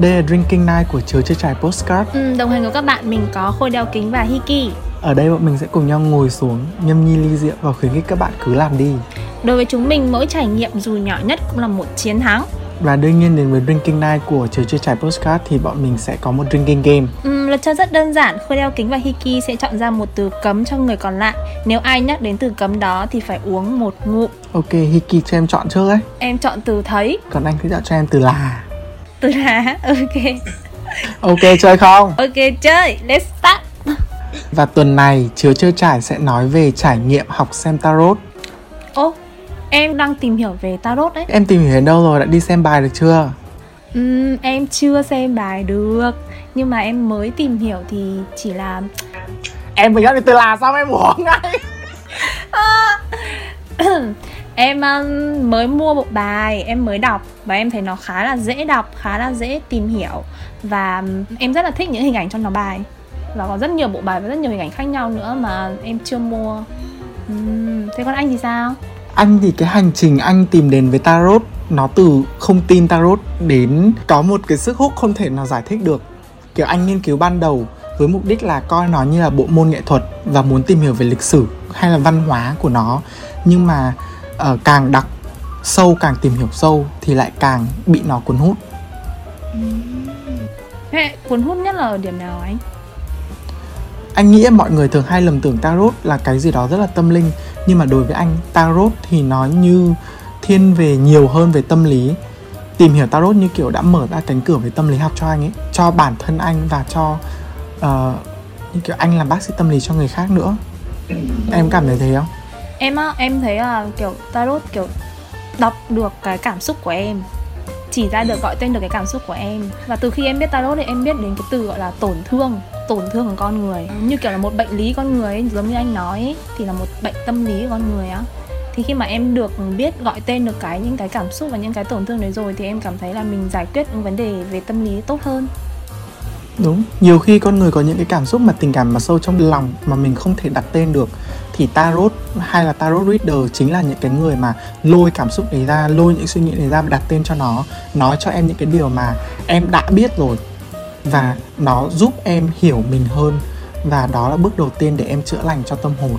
Đây là Drinking Night của Chớ Chơi Trải Postcard. Ừ, Đồng hành của các bạn mình có Khôi Đeo Kính và Hiki. Ở đây bọn mình sẽ cùng nhau ngồi xuống, nhâm nhi ly rượu và khuyến khích các bạn cứ làm đi. Đối với chúng mình, mỗi trải nghiệm dù nhỏ nhất cũng là một chiến thắng. Và đương nhiên đến với Drinking Night của Chớ Chơi Trải Postcard thì bọn mình sẽ có một drinking game. Ừ, Luật chơi rất đơn giản, Khôi Đeo Kính và Hiki sẽ chọn ra một từ cấm cho người còn lại. Nếu ai nhắc đến từ cấm đó thì phải uống một ngụm. Ok, Hiki cho em chọn trước ấy. Em chọn từ thấy. Còn anh cứ chọn cho em từ là Từ là, ok. Ok, chơi không? Ok, chơi, let's start. Và tuần này, Chứa Chơi Trải sẽ nói về trải nghiệm học xem tarot. Ô, em đang tìm hiểu về tarot đấy. Em tìm hiểu đến đâu rồi, đã đi xem bài được chưa? Uhm, em chưa xem bài được. Nhưng mà em mới tìm hiểu thì chỉ là Em vừa nhắc đến từ là sao em uống ngay Em um, mới mua bộ bài, em mới đọc Và em thấy nó khá là dễ đọc, khá là dễ tìm hiểu. Và um, em rất là thích những hình ảnh trong nó bài. Và có rất nhiều bộ bài và rất nhiều hình ảnh khác nhau nữa mà em chưa mua. Uhm, Thế còn anh thì sao? Anh thì cái hành trình anh tìm đến với tarot Nó từ không tin tarot đến có một cái sức hút không thể nào giải thích được. Kiểu anh nghiên cứu ban đầu với mục đích là coi nó như là bộ môn nghệ thuật và muốn tìm hiểu về lịch sử hay là văn hóa của nó. Nhưng mà uh, càng đọc sâu càng tìm hiểu sâu thì lại càng bị nó cuốn hút Thế cuốn hút nhất là ở điểm nào anh? Anh nghĩ mọi người thường hay lầm tưởng tarot là cái gì đó rất là tâm linh Nhưng mà đối với anh tarot thì nó như thiên về nhiều hơn về tâm lý Tìm hiểu tarot như kiểu đã mở ra cánh cửa về tâm lý học cho anh ấy Cho bản thân anh và cho uh, như kiểu anh làm bác sĩ tâm lý cho người khác nữa Em cảm thấy thế không? Em á, em thấy là kiểu tarot kiểu đọc được cái cảm xúc của em chỉ ra được gọi tên được cái cảm xúc của em. Và từ khi em biết tarot thì em biết đến cái từ gọi là tổn thương tổn thương của con người. Như kiểu là một bệnh lý con người ấy, giống như anh nói ấy, thì là một bệnh tâm lý của con người á. Thì khi mà em được biết gọi tên được cái những cái cảm xúc và những cái tổn thương đấy rồi thì em cảm thấy là mình giải quyết những vấn đề về tâm lý tốt hơn. Đúng nhiều khi con người có những cái cảm xúc mà tình cảm mà sâu trong lòng mà mình không thể đặt tên được thì tarot hay là tarot reader chính là những cái người mà lôi cảm xúc đấy ra lôi những suy nghĩ đấy ra và đặt tên cho nó nói cho em những cái điều mà em đã biết rồi và nó giúp em hiểu mình hơn và đó là bước đầu tiên để em chữa lành cho tâm hồn.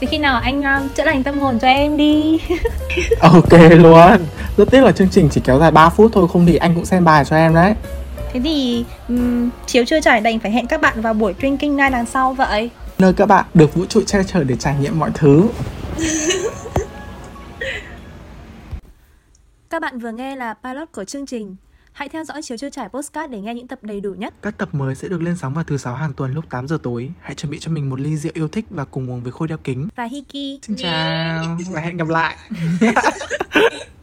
Thì khi nào anh uh, chữa lành tâm hồn cho em đi? Ok luôn. Rất tiếc là chương trình chỉ kéo dài 3 phút thôi không thì anh cũng xem bài cho em đấy. Thế thì um, chiếu chưa trải đành phải hẹn các bạn vào buổi drinking night đằng sau vậy nơi các bạn được vũ trụ che chở để trải nghiệm mọi thứ. Các bạn vừa nghe là pilot của chương trình. Hãy theo dõi chiếu chưa trải postcard để nghe những tập đầy đủ nhất. Các tập mới sẽ được lên sóng vào thứ sáu hàng tuần lúc 8 giờ tối. Hãy chuẩn bị cho mình một ly rượu yêu thích và cùng uống với Khôi đeo kính. Và Hiki. Xin chào và hẹn gặp lại.